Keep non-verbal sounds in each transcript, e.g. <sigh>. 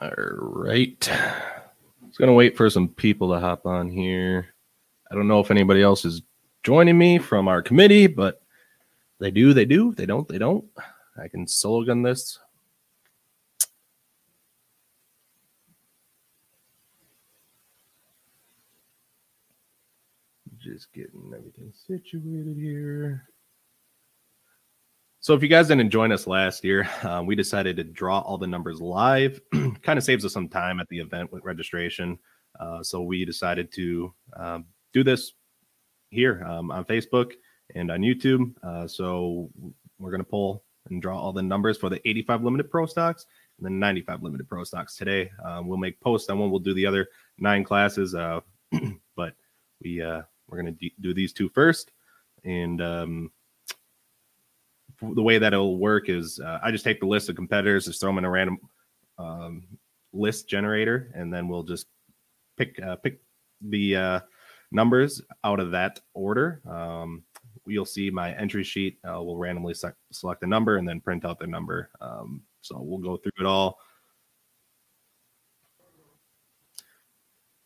All right. Just gonna wait for some people to hop on here. I don't know if anybody else is joining me from our committee, but they do, they do. They don't, they don't. I can solo gun this. Just getting everything situated here. So if you guys didn't join us last year, uh, <laughs> we decided to draw all the numbers live. <clears throat> kind of saves us some time at the event with registration. Uh, so we decided to um, do this here um, on Facebook and on YouTube. Uh, so we're going to pull and draw all the numbers for the 85 limited pro stocks and then 95 limited pro stocks today. Um, we'll make posts on one. We'll do the other nine classes, uh, <clears throat> but we uh, we're going to do these two first. And um, the way that it'll work is uh, I just take the list of competitors, just throw them in a random um, list generator, and then we'll just pick uh, pick the uh, numbers out of that order. Um, you'll see my entry sheet. Uh, we'll randomly se- select a number and then print out the number. Um, so we'll go through it all.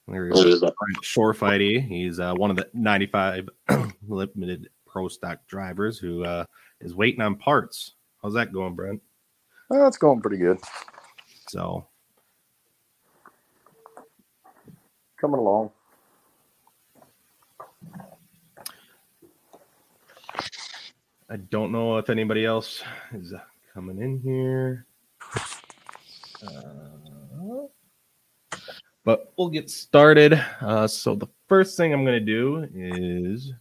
There he is. Shore Fighty. He's uh, one of the 95 <clears throat> limited pro stock drivers who uh, is waiting on parts. How's that going, Brent? Oh, that's going pretty good. So coming along. I don't know if anybody else is coming in here. Uh, but we'll get started. Uh, so the first thing I'm going to do is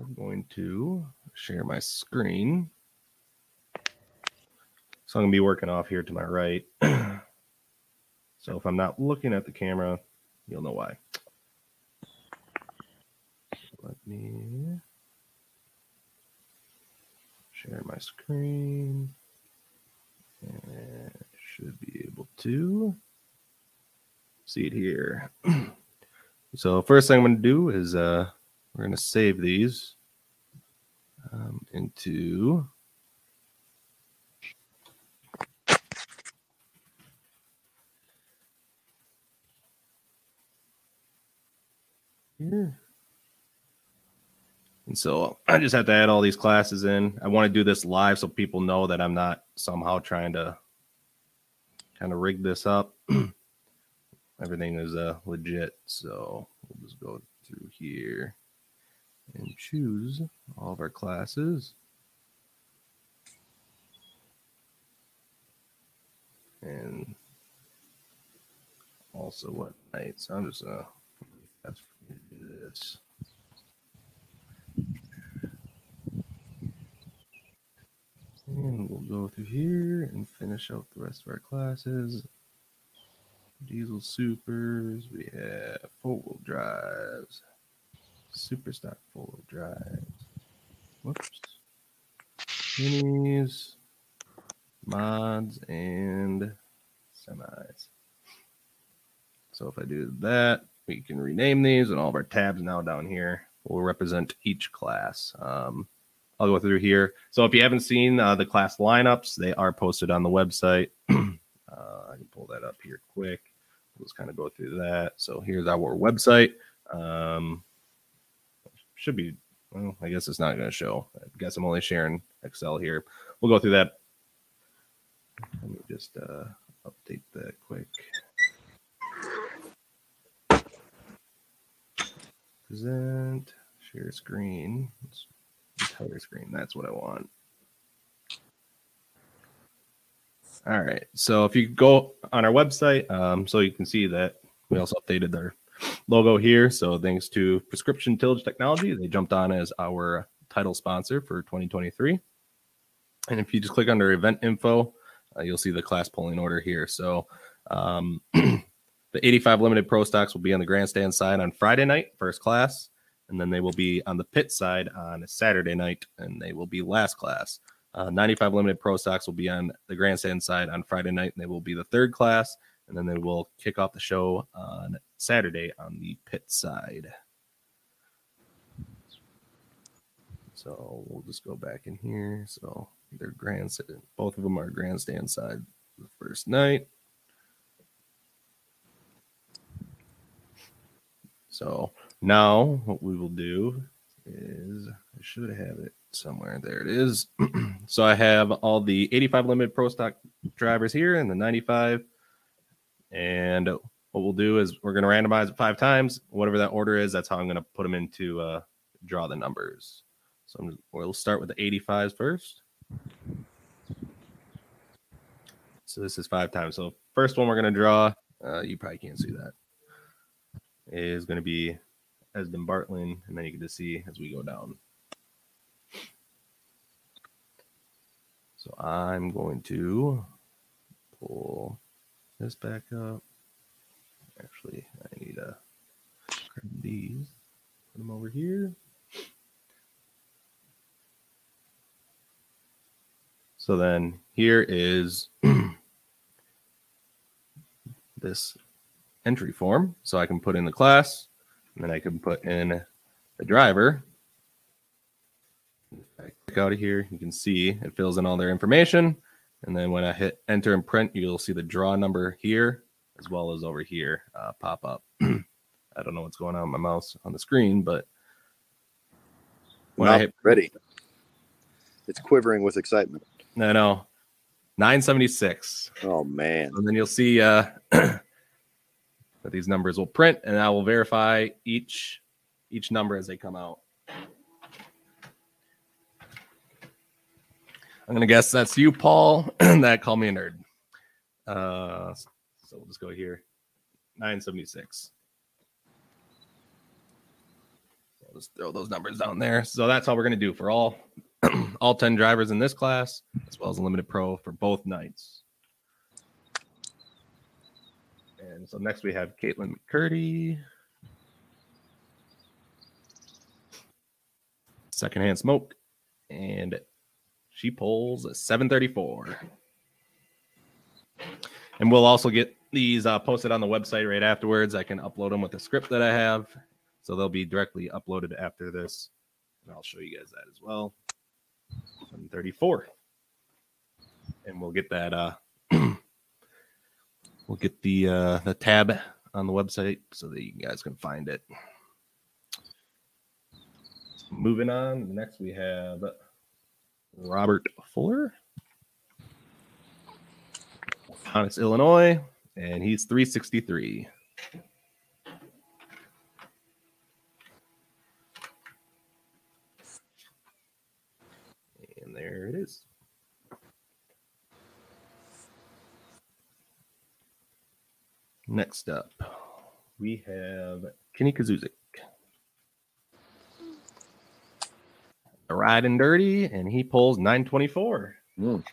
I'm going to share my screen. So I'm going to be working off here to my right. <clears throat> so if I'm not looking at the camera, you'll know why. Let me share my screen. And should be able to see it here. <clears throat> so first thing I'm going to do is uh, we're going to save these um, into here. And so I just have to add all these classes in. I want to do this live so people know that I'm not somehow trying to kind of rig this up. <clears throat> Everything is uh, legit. So we'll just go through here and choose all of our classes. And also what night. So I'm just uh that's this. And we'll go through here and finish out the rest of our classes. Diesel supers, we have four-wheel drives, super stock four-wheel drives. Whoops. Minis, mods, and semis. So if I do that, we can rename these, and all of our tabs now down here will represent each class. Um, I'll go through here. So if you haven't seen uh, the class lineups, they are posted on the website. <clears throat> uh, I can pull that up here quick. Just kind of go through that. So here's our website. Um, should be, well, I guess it's not going to show. I guess I'm only sharing Excel here. We'll go through that. Let me just uh, update that quick. Present, share screen. Entire screen. That's what I want. All right. So if you go on our website, um, so you can see that we also updated their logo here. So thanks to Prescription Tillage Technology, they jumped on as our title sponsor for 2023. And if you just click under event info, uh, you'll see the class polling order here. So um, <clears throat> the 85 limited pro stocks will be on the grandstand side on Friday night, first class and then they will be on the pit side on Saturday night, and they will be last class. Uh, 95 limited pro stocks will be on the grandstand side on Friday night, and they will be the third class, and then they will kick off the show on Saturday on the pit side. So we'll just go back in here. So they're grandstand. Both of them are grandstand side the first night. So now what we will do is I should have it somewhere. There it is. <clears throat> so I have all the 85 limited pro stock drivers here and the 95. And what we'll do is we're going to randomize it five times. Whatever that order is, that's how I'm going to put them into uh, draw the numbers. So I'm, we'll start with the 85s first. So this is five times. So first one we're going to draw, uh, you probably can't see that, is going to be Esden Bartland. And then you can just see as we go down. So I'm going to pull this back up. Actually, I need to grab these, put them over here. So then here is <clears throat> this entry form. So I can put in the class, and then I can put in the driver. If I click out of here, you can see it fills in all their information. And then when I hit enter and print, you'll see the draw number here as well as over here uh, pop up. <clears throat> I don't know what's going on with my mouse on the screen, but when Not I hit ready, it's quivering with excitement. I know. 976. Oh man. And then you'll see uh <clears throat> that these numbers will print and I will verify each each number as they come out. I'm gonna guess that's you, Paul. <clears throat> that call me a nerd. Uh so we'll just go here. 976. So I'll just throw those numbers down there. So that's all we're gonna do for all <clears throat> all 10 drivers in this class, as well as a limited pro for both nights. And so next we have Caitlin McCurdy. Secondhand smoke. And she pulls a 734. And we'll also get these uh, posted on the website right afterwards. I can upload them with the script that I have. So they'll be directly uploaded after this. And I'll show you guys that as well. 734. And we'll get that uh <clears throat> we'll get the uh the tab on the website so that you guys can find it. Moving on, next we have Robert Fuller. Honest, Illinois, and he's 363. And there it is. Next up, we have Kenny Kazuzik. Riding dirty, and he pulls 924. Mm.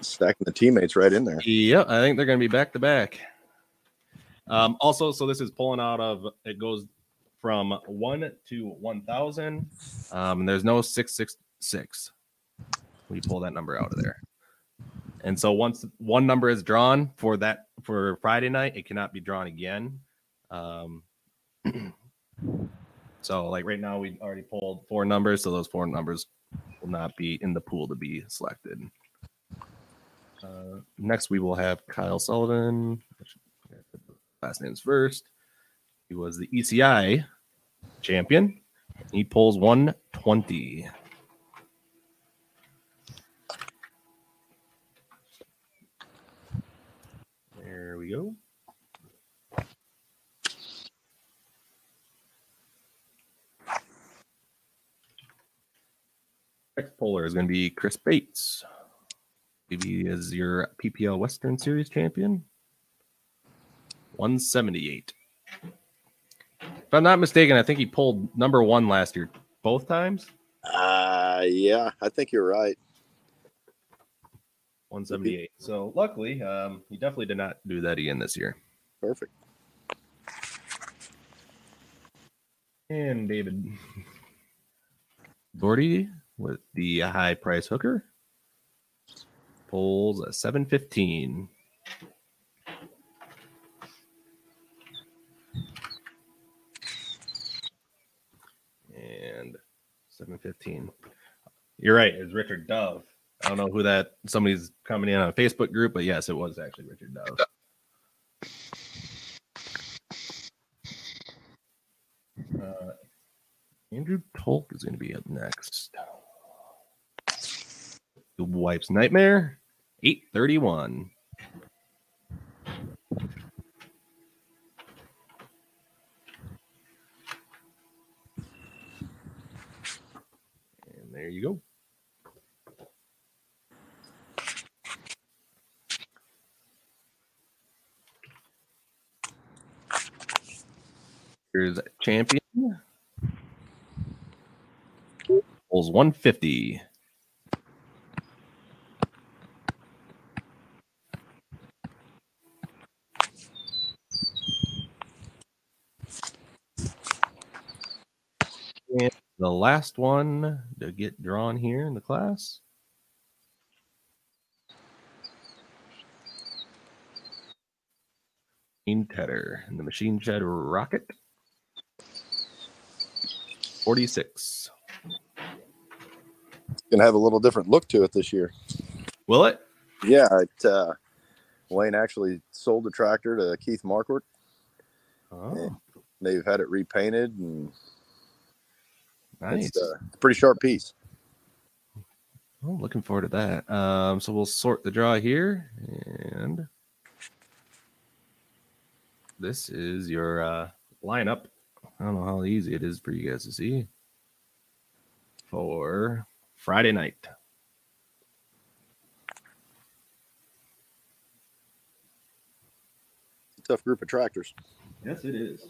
Stacking the teammates right in there. Yep, I think they're going to be back to back. Um, also, so this is pulling out of it goes from one to 1,000. Um, there's no 666. We pull that number out of there. And so once one number is drawn for that for Friday night, it cannot be drawn again. Um, <clears throat> so like right now, we already pulled four numbers, so those four numbers will not be in the pool to be selected. Uh, next, we will have Kyle Sullivan. Last names first. He was the ECI champion. He pulls 120. There we go. Next puller is going to be Chris Bates. Maybe is your PPL Western Series champion. 178. If I'm not mistaken, I think he pulled number one last year both times. Uh yeah, I think you're right. 178. So luckily, um, he definitely did not do that again this year. Perfect. And David Gordy with the high price hooker pulls a 715. And 715. You're right. It's Richard Dove. I don't know who that somebody's coming in on a Facebook group, but yes, it was actually Richard Dove. Uh, Andrew Tolk is going to be up next. The Wipes Nightmare, 831. And there you go. Here's champion. Pulls 150. And the last one to get drawn here in the class. Machine Tedder and the Machine Shed Rocket. 46. It's gonna have a little different look to it this year. Will it? Yeah, it, uh, Wayne actually sold the tractor to Keith Marquardt. Oh, They've had it repainted, and nice. it's, uh, a pretty sharp piece. Oh, looking forward to that. Um, so we'll sort the draw here, and this is your uh, lineup. I don't know how easy it is for you guys to see for Friday night. Tough group of tractors. Yes, it is.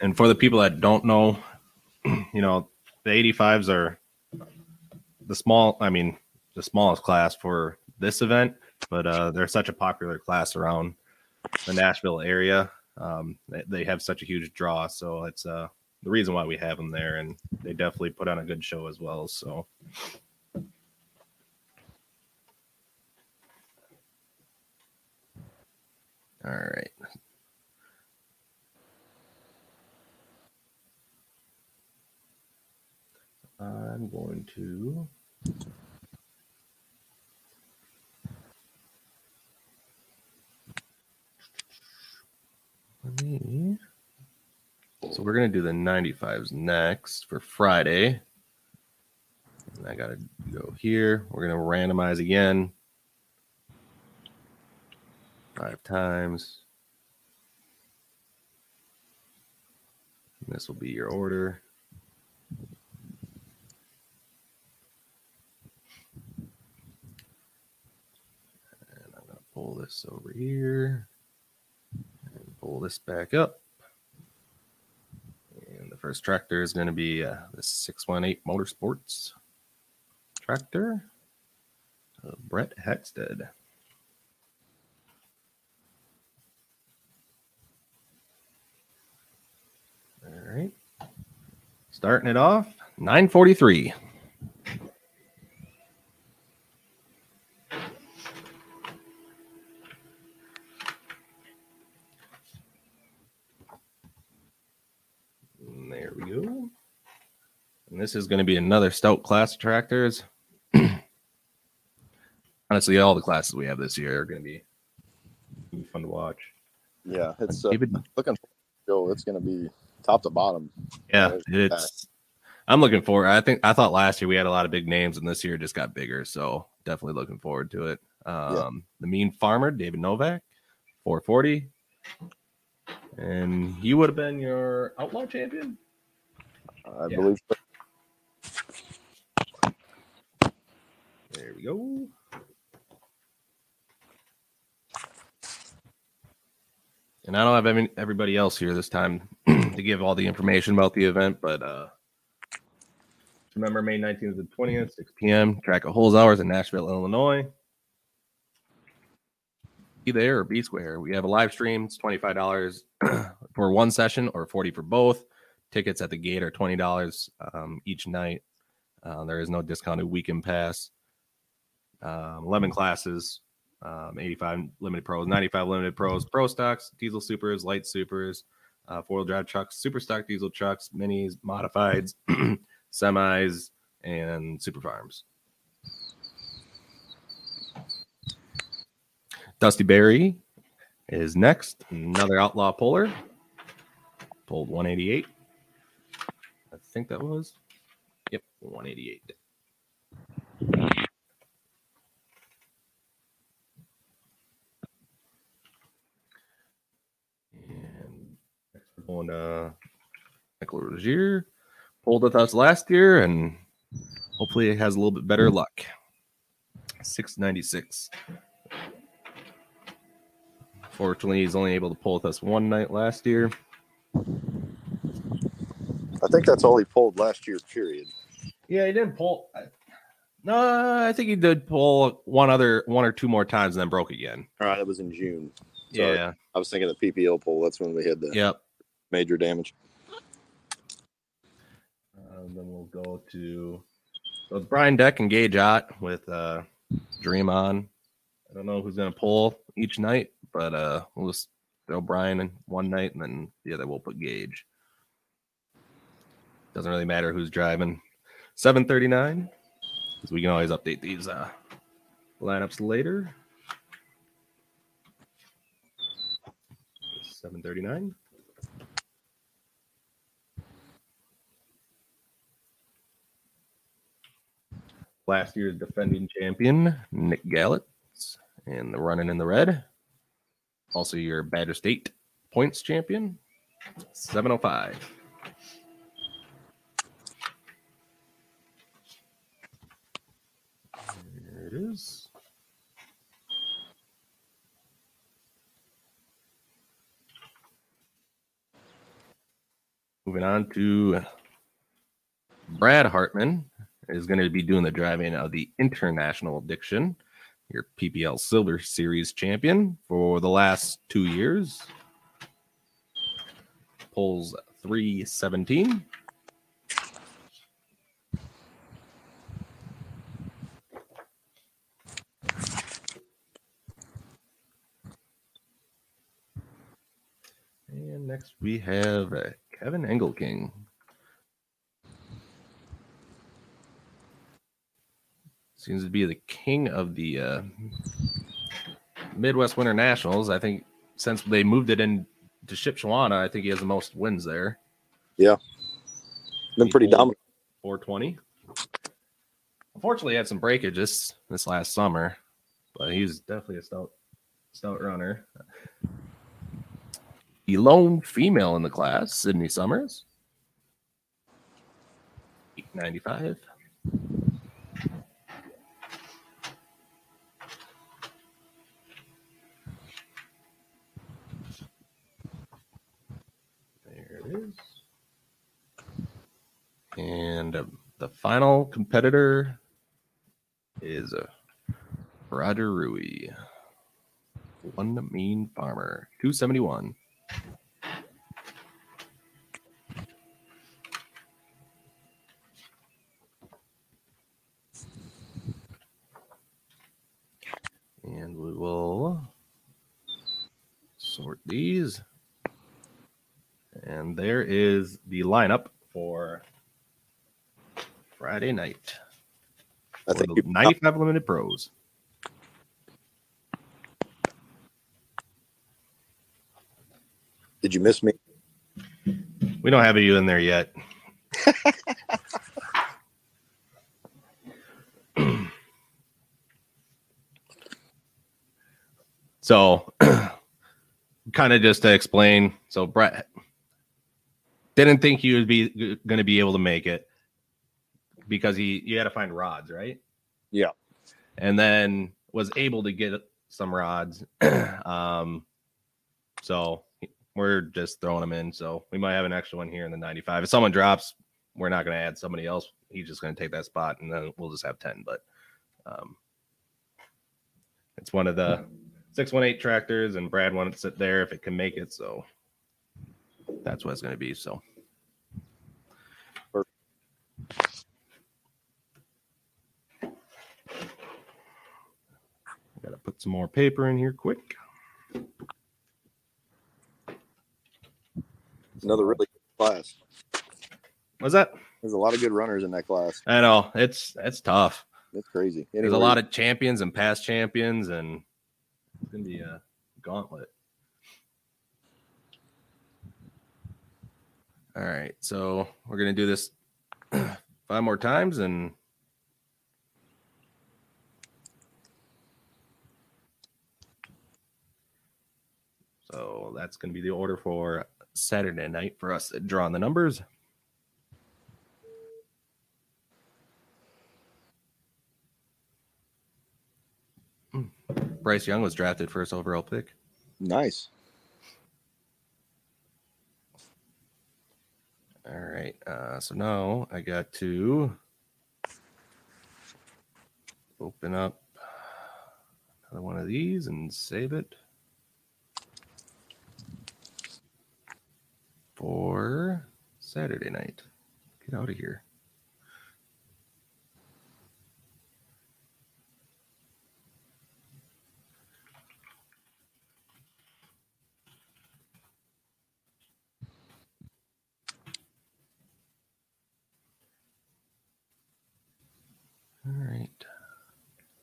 And for the people that don't know, <clears throat> you know, the 85s are the small, I mean, the smallest class for this event, but uh, they're such a popular class around the Nashville area. Um, they, they have such a huge draw, so it's uh, the reason why we have them there, and they definitely put on a good show as well. So, all right. I'm going to. Let me. So we're gonna do the 95s next for Friday. And I gotta go here. We're gonna randomize again. Five times. And this will be your order. And I'm going to pull this over here and pull this back up. And the first tractor is going to be uh, the 618 Motorsports tractor of Brett Hexted. All right. Starting it off, 943. And there we go. And this is going to be another stout class of tractors. <clears throat> Honestly, all the classes we have this year are going to be fun to watch. Yeah, it's uh, David, looking. Joe, it's going to be top to bottom. yeah, There's it's. I'm looking forward. I think I thought last year we had a lot of big names, and this year just got bigger. So definitely looking forward to it. Um, The Mean Farmer, David Novak, 440, and he would have been your outlaw champion. I Yeah. believe. There we go. And I don't have any, everybody else here this time <clears throat> to give all the information about the event, but uh, remember May 19th and 20th, 6 p.m. Track of holes hours in Nashville, Illinois. Be there or be square. We have a live stream. It's $25 <clears throat> for one session or 40 for both. Tickets at the gate are $20 um, each night. Uh, there is no discounted weekend pass. Um, 11 classes, um, 85 limited pros, 95 limited pros, pro stocks, diesel supers, light supers, uh, four wheel drive trucks, super stock diesel trucks, minis, modifieds, <clears throat> semis, and super farms. Dusty Berry is next. Another outlaw puller. Pulled 188. I think that was. Yep, 188. Next we're going to Michael Rozier. Pulled with us last year and hopefully it has a little bit better luck. 696. Fortunately, he's only able to pull with us one night last year. I think that's all he pulled last year, period. Yeah, he didn't pull. No, I think he did pull one other, one or two more times, and then broke again. All right, that was in June. Sorry. Yeah, I was thinking the PPL pull. That's when we had the yep major damage. Uh, then we'll go to so it's Brian Deck and Gage Ott with uh, Dream on. I don't know who's gonna pull each night, but uh, we'll just throw Brian in one night, and then the other we'll put Gage. Doesn't really matter who's driving. 739. Because we can always update these uh, lineups later. 739. Last year's defending champion, Nick Gallett, and the running in the red. Also, your Badger State points champion, 705. it is. Moving on to Brad Hartman is going to be doing the driving of the International Addiction, your PPL Silver Series champion for the last two years. Pulls 317. And next we have uh, Kevin Engelking. Seems to be the king of the uh, Midwest Winter Nationals. I think since they moved it in to Shipshewana, I think he has the most wins there. Yeah. Been pretty dominant. 420. Unfortunately, he had some breakages this last summer, but he's definitely a stout, stout runner. The lone female in the class, Sydney Summers. 895. There it is. And uh, the final competitor is uh, Roger Rui. One mean farmer, 271. And we will sort these. And there is the lineup Friday night. I think 95 limited pros. Did you miss me? We don't have you in there yet. <laughs> so, <clears throat> kind of just to explain. So, Brett didn't think he would be going to be able to make it because he you had to find rods, right? Yeah. And then was able to get some rods. <clears throat> um, so we're just throwing them in. So we might have an extra one here in the 95. If someone drops, we're not going to add somebody else. He's just going to take that spot, and then we'll just have 10. But um, it's one of the 618 tractors, and Brad wanted to sit there if it can make it. So that's what it's going to be. So. Put some more paper in here quick. Another really good class. What's that? There's a lot of good runners in that class. I know it's that's tough. It's crazy. Anyway, There's a lot of champions and past champions, and it's gonna be a gauntlet. All right, so we're gonna do this <clears throat> five more times, and so that's gonna be the order for Saturday night for us drawing the numbers. Bryce Young was drafted first overall pick. Nice. All right. Uh, so now I got to open up another one of these and save it for Saturday night. Get out of here. All right.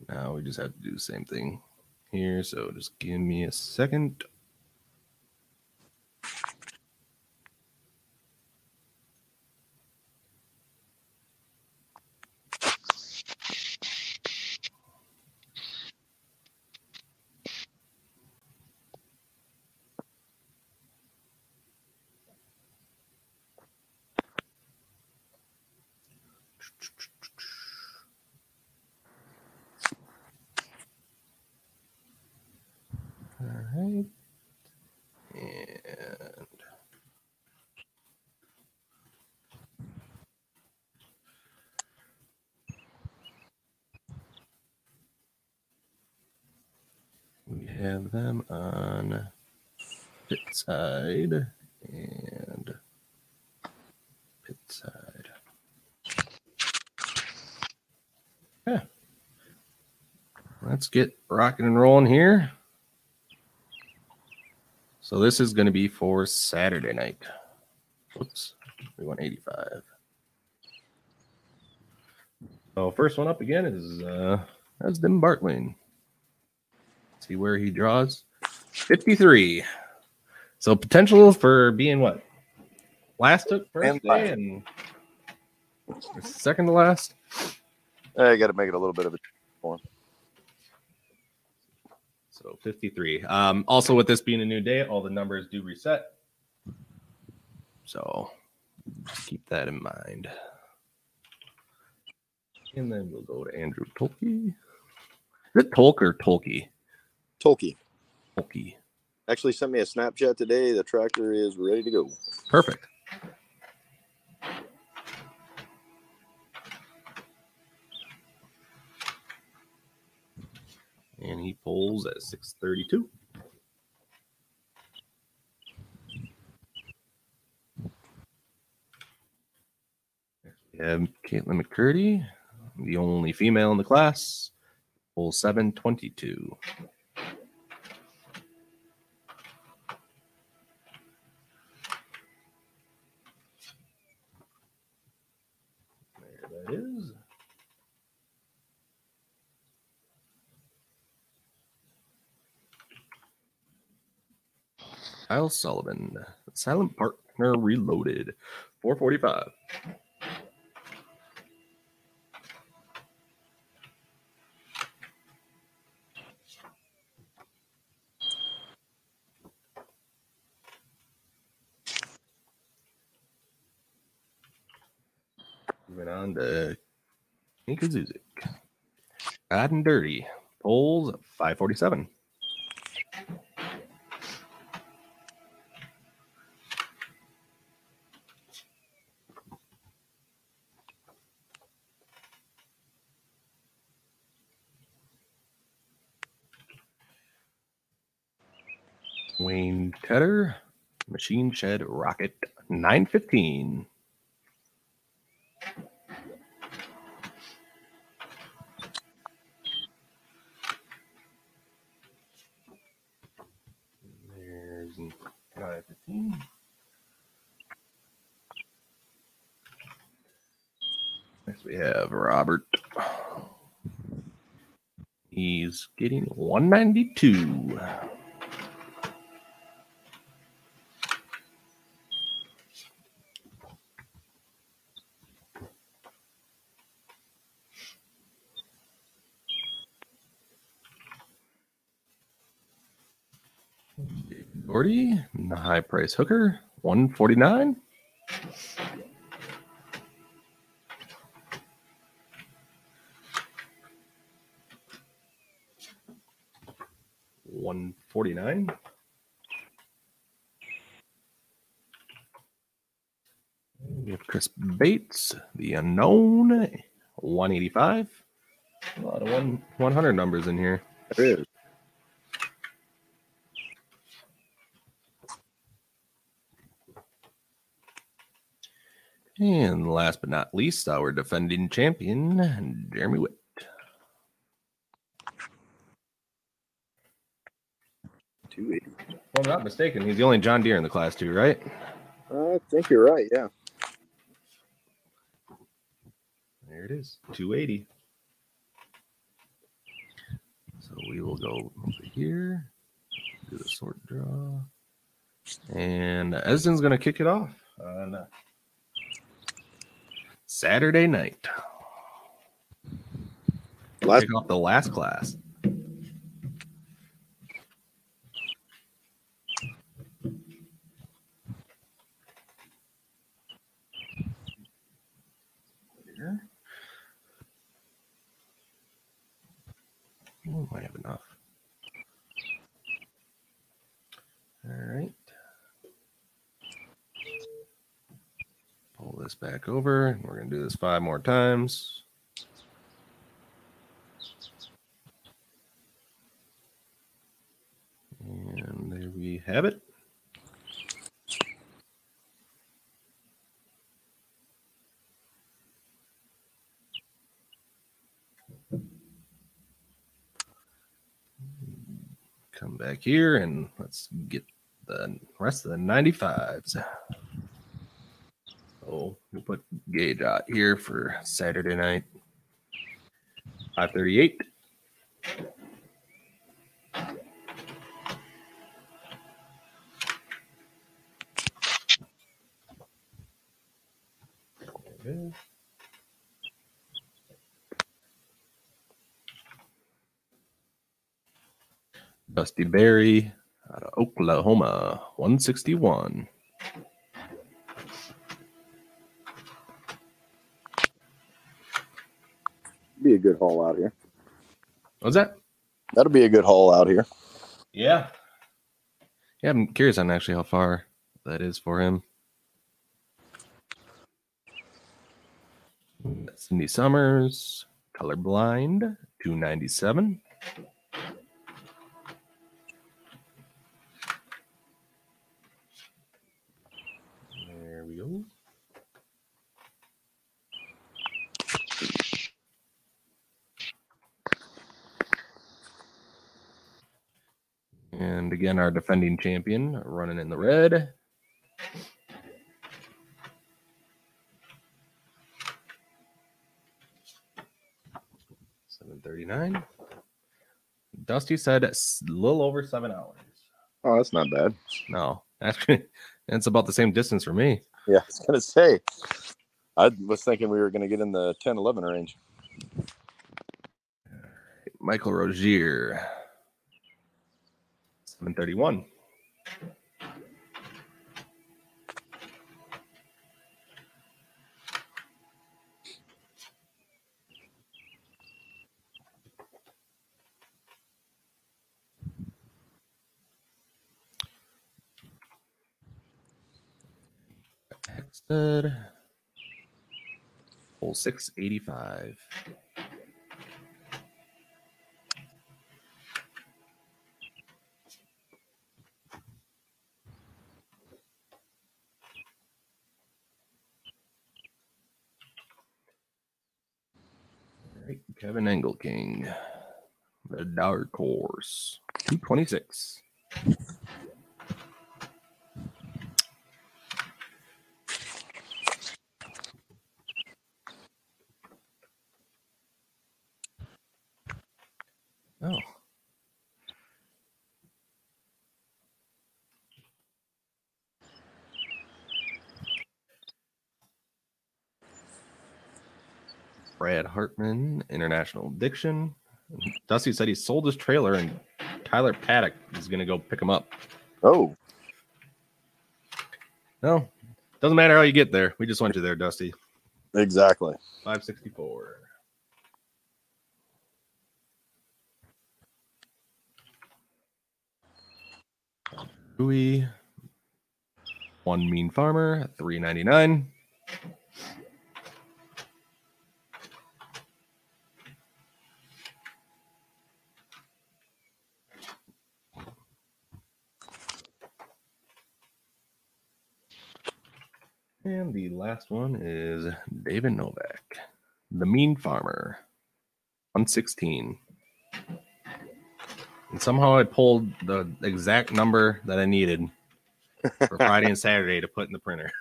Now we just have to do the same thing here. So just give me a second. have them on pit side and pit side. Yeah. Let's get rocking and rolling here. So this is going to be for Saturday night. Whoops, we want 85. So first one up again is uh that's Dim Bartling see where he draws 53. So potential for being what? Last took first and day and second to last. I got to make it a little bit of a one. So 53. Um, also, with this being a new day, all the numbers do reset. So keep that in mind. And then we'll go to Andrew Tolkey. Is it Tolk or Tolkey? Tolkien. Tolkien. Actually sent me a Snapchat today. The tractor is ready to go. Perfect. And he pulls at 632. We have Caitlin McCurdy, the only female in the class, pull 722. is. Kyle Sullivan, Silent Partner Reloaded, 445. Moving on to Zuzik. Bad and Dirty. Polls 547. cutter, machine shed rocket 915. There's 915. Next we have Robert. He's getting 192. Gordy, the high price hooker, 149. One forty nine. We have Chris Bates, the unknown, one eighty five. A lot of one one hundred numbers in here. There is. And last but not least, our defending champion, Jeremy Witt. Two eighty. Well, I'm not mistaken. He's the only John Deere in the class two, right? I think you're right. Yeah. There it is, 280. So we will go over here, do the sort draw, and Esden's going to kick it off on Saturday night. Last Kick off the last class. I have enough. All right. This back over. And we're going to do this five more times. And there we have it. Come back here and let's get the rest of the 95s. So we'll put Gage Ott here for Saturday night. 538. Okay. Dusty Berry out of Oklahoma, 161. Be a good haul out here. What's that? That'll be a good haul out here. Yeah. Yeah, I'm curious on actually how far that is for him. Cindy Summers, colorblind, 297. And again, our defending champion running in the red. Seven thirty-nine. Dusty said a little over seven hours. Oh, that's not bad. No, actually, it's <laughs> about the same distance for me. Yeah, <laughs> I was gonna say. I was thinking we were gonna get in the 10-11 range. Michael Rozier. 31 Hexed. Full 685. Angle King, the Dark Horse, 226. Oh. Brad Hartman, International Addiction. Dusty said he sold his trailer and Tyler Paddock is going to go pick him up. Oh. No, doesn't matter how you get there. We just want you there, Dusty. Exactly. 564. Louis, one mean farmer, 399. And the last one is David Novak, the mean farmer, 116. And somehow I pulled the exact number that I needed for <laughs> Friday and Saturday to put in the printer.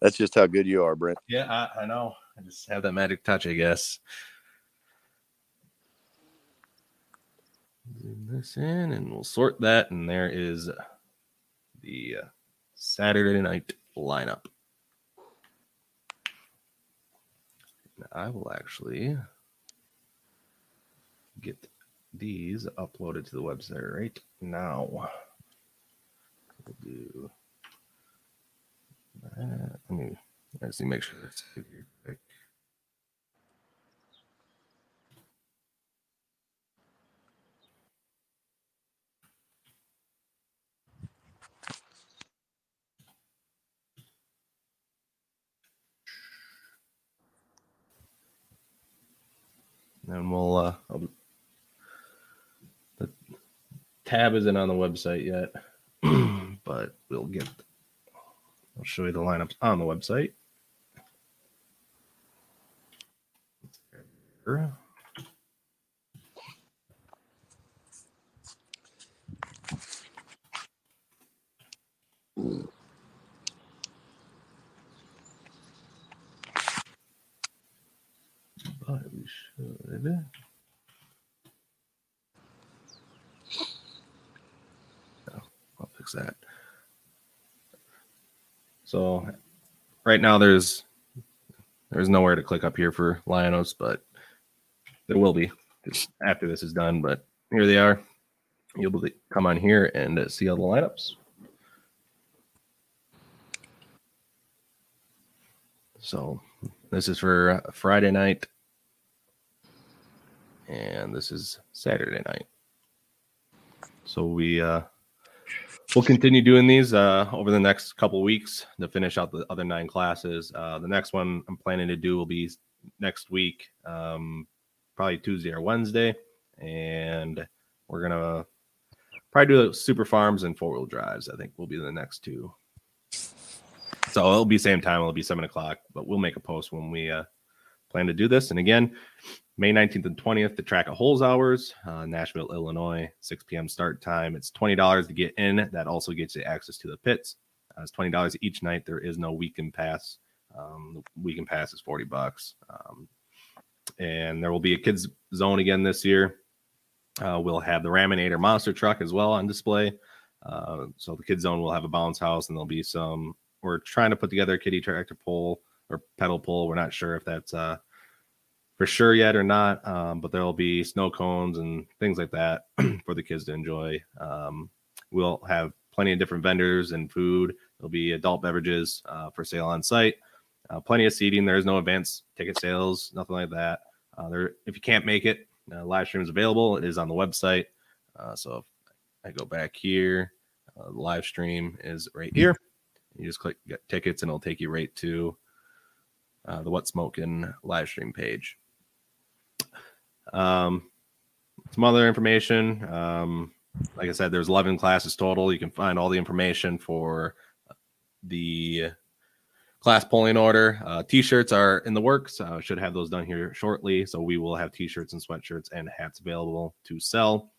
That's just how good you are, Brent. Yeah, I, I know. I just have that magic touch, I guess. Zoom this in and we'll sort that. And there is the uh, Saturday night lineup. I will actually get these uploaded to the website right now. We'll do that. Let me actually make sure it's quick. And we'll uh I'll, the tab isn't on the website yet <clears throat> but we'll get i'll show you the lineups on the website. But I'll fix that. So right now there's there's nowhere to click up here for Lionos, but there will be after this is done. But here they are. You'll be, come on here and uh, see all the lineups. So this is for Friday night, and this is Saturday night. So we uh, we'll continue doing these uh, over the next couple weeks to finish out the other nine classes. Uh, the next one I'm planning to do will be next week, um, probably Tuesday or Wednesday, and we're gonna probably do super farms and four wheel drives. I think will be the next two. So it'll be same time. It'll be seven o'clock, but we'll make a post when we uh, plan to do this. And again, May 19th and 20th, the track of holes hours, uh, Nashville, Illinois, 6 p.m. start time. It's $20 to get in. That also gets you access to the pits. Uh, it's $20 each night. There is no weekend pass. Um, the weekend pass is 40 bucks. Um, and there will be a kids zone again this year. Uh, we'll have the Raminator monster truck as well on display. Uh, so the kids zone will have a bounce house and there'll be some we're trying to put together a kitty tractor pull or pedal pull. We're not sure if that's uh, for sure yet or not, um, but there'll be snow cones and things like that <clears throat> for the kids to enjoy. Um, we'll have plenty of different vendors and food. There'll be adult beverages uh, for sale on site. Uh, plenty of seating. There's no advance ticket sales, nothing like that. Uh, there, if you can't make it, uh, live stream is available. It is on the website. Uh, so if I go back here, uh, live stream is right here. You just click get tickets and it'll take you right to the What Smoking live stream page. Um, some other information. Um, like I said, there's 11 classes total. You can find all the information for the class polling order. Uh, t-shirts are in the works. Uh, should have those done here shortly. So we will have t-shirts and sweatshirts and hats available to sell.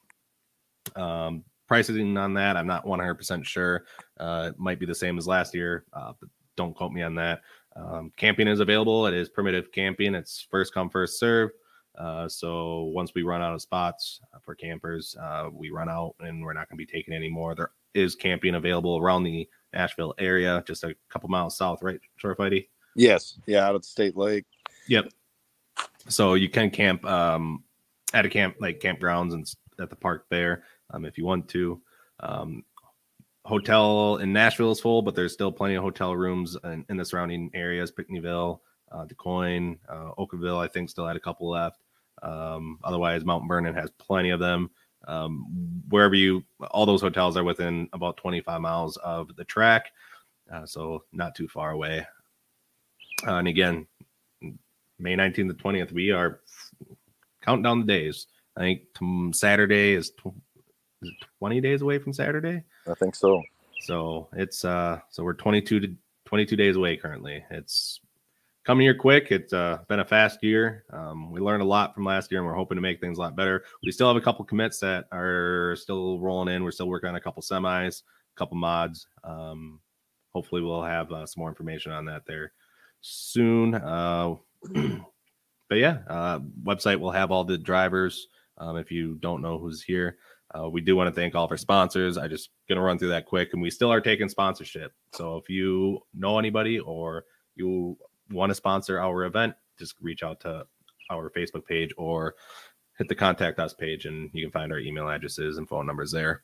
Um, pricing on that, I'm not 100% sure. Uh, it might be the same as last year, uh, but don't quote me on that. Um, camping is available. It is primitive camping. It's first come, first serve. Uh, so once we run out of spots uh, for campers, uh, we run out and we're not going to be taking any more. There is camping available around the Nashville area, just a couple miles south, right, Fighty? Yes. Yeah, out at State Lake. Yep. so you can camp um, at a camp like campgrounds and at the park there um, if you want to. Um, hotel in Nashville is full, but there's still plenty of hotel rooms in, in the surrounding areas. Pinckneyville, uh, DuQuoin, uh, Okawville, I think still had a couple left. Um, otherwise, Mount Vernon has plenty of them. Um, wherever you, all those hotels are within about 25 miles of the track, uh, so not too far away. Uh, and again, May 19th to 20th, we are counting down the days. I think Saturday is, tw- is 20 days away from Saturday. I think so. So it's uh so we're 22 to 22 days away currently. It's coming here quick. It's uh, been a fast year. Um, we learned a lot from last year, and we're hoping to make things a lot better. We still have a couple commits that are still rolling in. We're still working on a couple semis, a couple mods. Um, hopefully, we'll have uh, some more information on that there soon. Uh, <clears throat> but yeah, uh, website will have all the drivers. Um, if you don't know who's here, uh, we do want to thank all of our sponsors. I just gonna run through that quick, and we still are taking sponsorship. So if you know anybody or you want to sponsor our event, just reach out to our Facebook page or hit the contact us page, and you can find our email addresses and phone numbers there.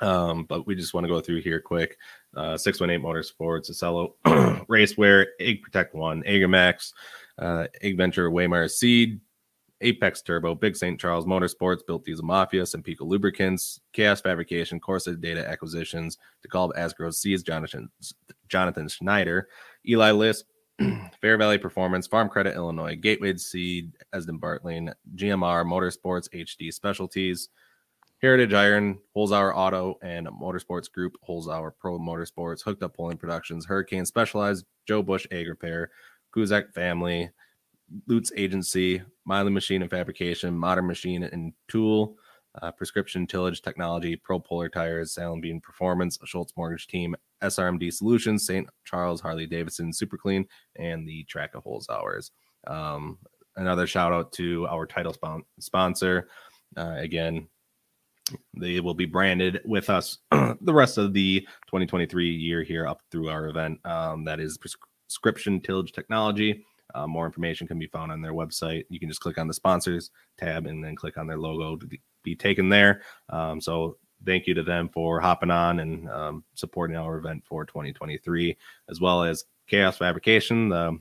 Um, but we just want to go through here quick. Uh, 618 Motorsports, Acello, <clears throat> Raceware, Ag Protect One, Max, uh, AgVenture, Waymire Seed, Apex Turbo, Big St. Charles Motorsports, Built Diesel Mafia, Pico Lubricants, Chaos Fabrication, Corsa Data Acquisitions, DeKalb Asgrow Seeds, Jonathan, Jonathan Schneider, Eli List, <clears throat> Fair Valley Performance, Farm Credit Illinois, Gateway Seed, Esden Bartling, GMR Motorsports HD Specialties, Heritage Iron, Holzhauer Auto, and Motorsports Group, Holzhauer Pro Motorsports, Hooked Up Pulling Productions, Hurricane Specialized, Joe Bush Ag Repair, Guzak Family, Lutz Agency, Miley Machine and Fabrication, Modern Machine and Tool, uh, Prescription Tillage Technology, Pro Polar Tires, Salem Bean Performance, Schultz Mortgage Team, SRMD Solutions, St. Charles Harley Davidson Super Clean, and the Track of Holes Hours. Um, another shout out to our title spon- sponsor. Uh, again, they will be branded with us <clears throat> the rest of the 2023 year here up through our event. Um, that is Prescription Tillage Technology. Uh, more information can be found on their website. You can just click on the sponsors tab and then click on their logo to be taken there. Um, so thank you to them for hopping on and um, supporting our event for 2023, as well as Chaos Fabrication, the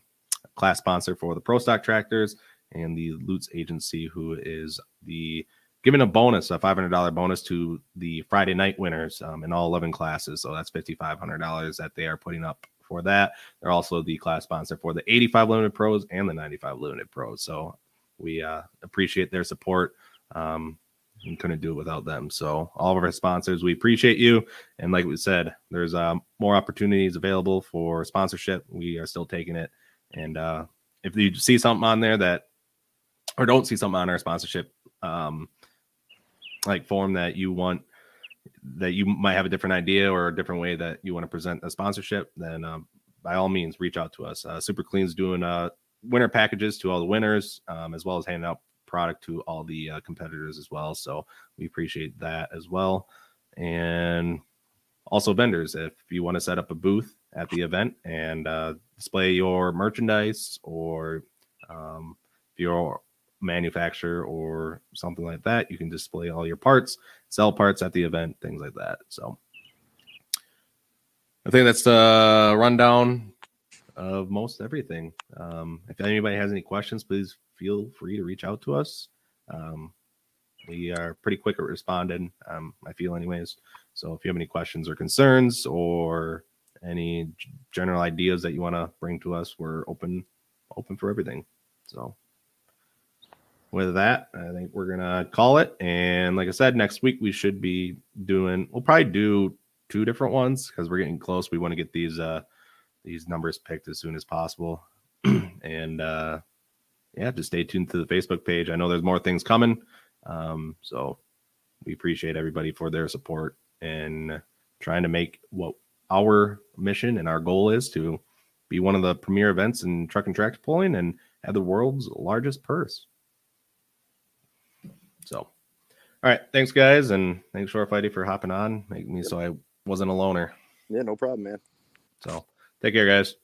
class sponsor for the Pro Stock tractors, and the Lutz Agency, who is the giving a bonus, a $500 bonus to the Friday night winners um, in all 11 classes. So that's $5,500 that they are putting up for that. They're also the class sponsor for the 85 Limited Pros and the 95 Limited Pros. So we uh, appreciate their support. Um, and couldn't do it without them. So all of our sponsors, we appreciate you. And like we said, there's uh, more opportunities available for sponsorship. We are still taking it. And uh, if you see something on there that, or don't see something on our sponsorship, um, like form that you want that you might have a different idea or a different way that you want to present a sponsorship, then um, by all means reach out to us. Uh, Super Clean's doing uh, winner packages to all the winners, um, as well as handing out product to all the uh, competitors as well. So we appreciate that as well. And also vendors, if you want to set up a booth at the event and uh, display your merchandise or um, if you're manufacturer or something like that. You can display all your parts, sell parts at the event, things like that. So I think that's the rundown of most everything. Um, if anybody has any questions, please feel free to reach out to us. Um, we are pretty quick at responding, um, I feel, anyways. So if you have any questions or concerns or any general ideas that you want to bring to us, we're open open for everything. So with that, I think we're gonna call it. And like I said, next week we should be doing. We'll probably do two different ones because we're getting close. We want to get these uh these numbers picked as soon as possible. <clears throat> and uh yeah, just stay tuned to the Facebook page. I know there's more things coming. Um, so we appreciate everybody for their support and trying to make what our mission and our goal is to be one of the premier events in truck and tractor pulling and have the world's largest purse. So, all right. Thanks, guys. And thanks, Short Fighty, for hopping on, making me so I wasn't a loner. Yeah, no problem, man. So, take care, guys.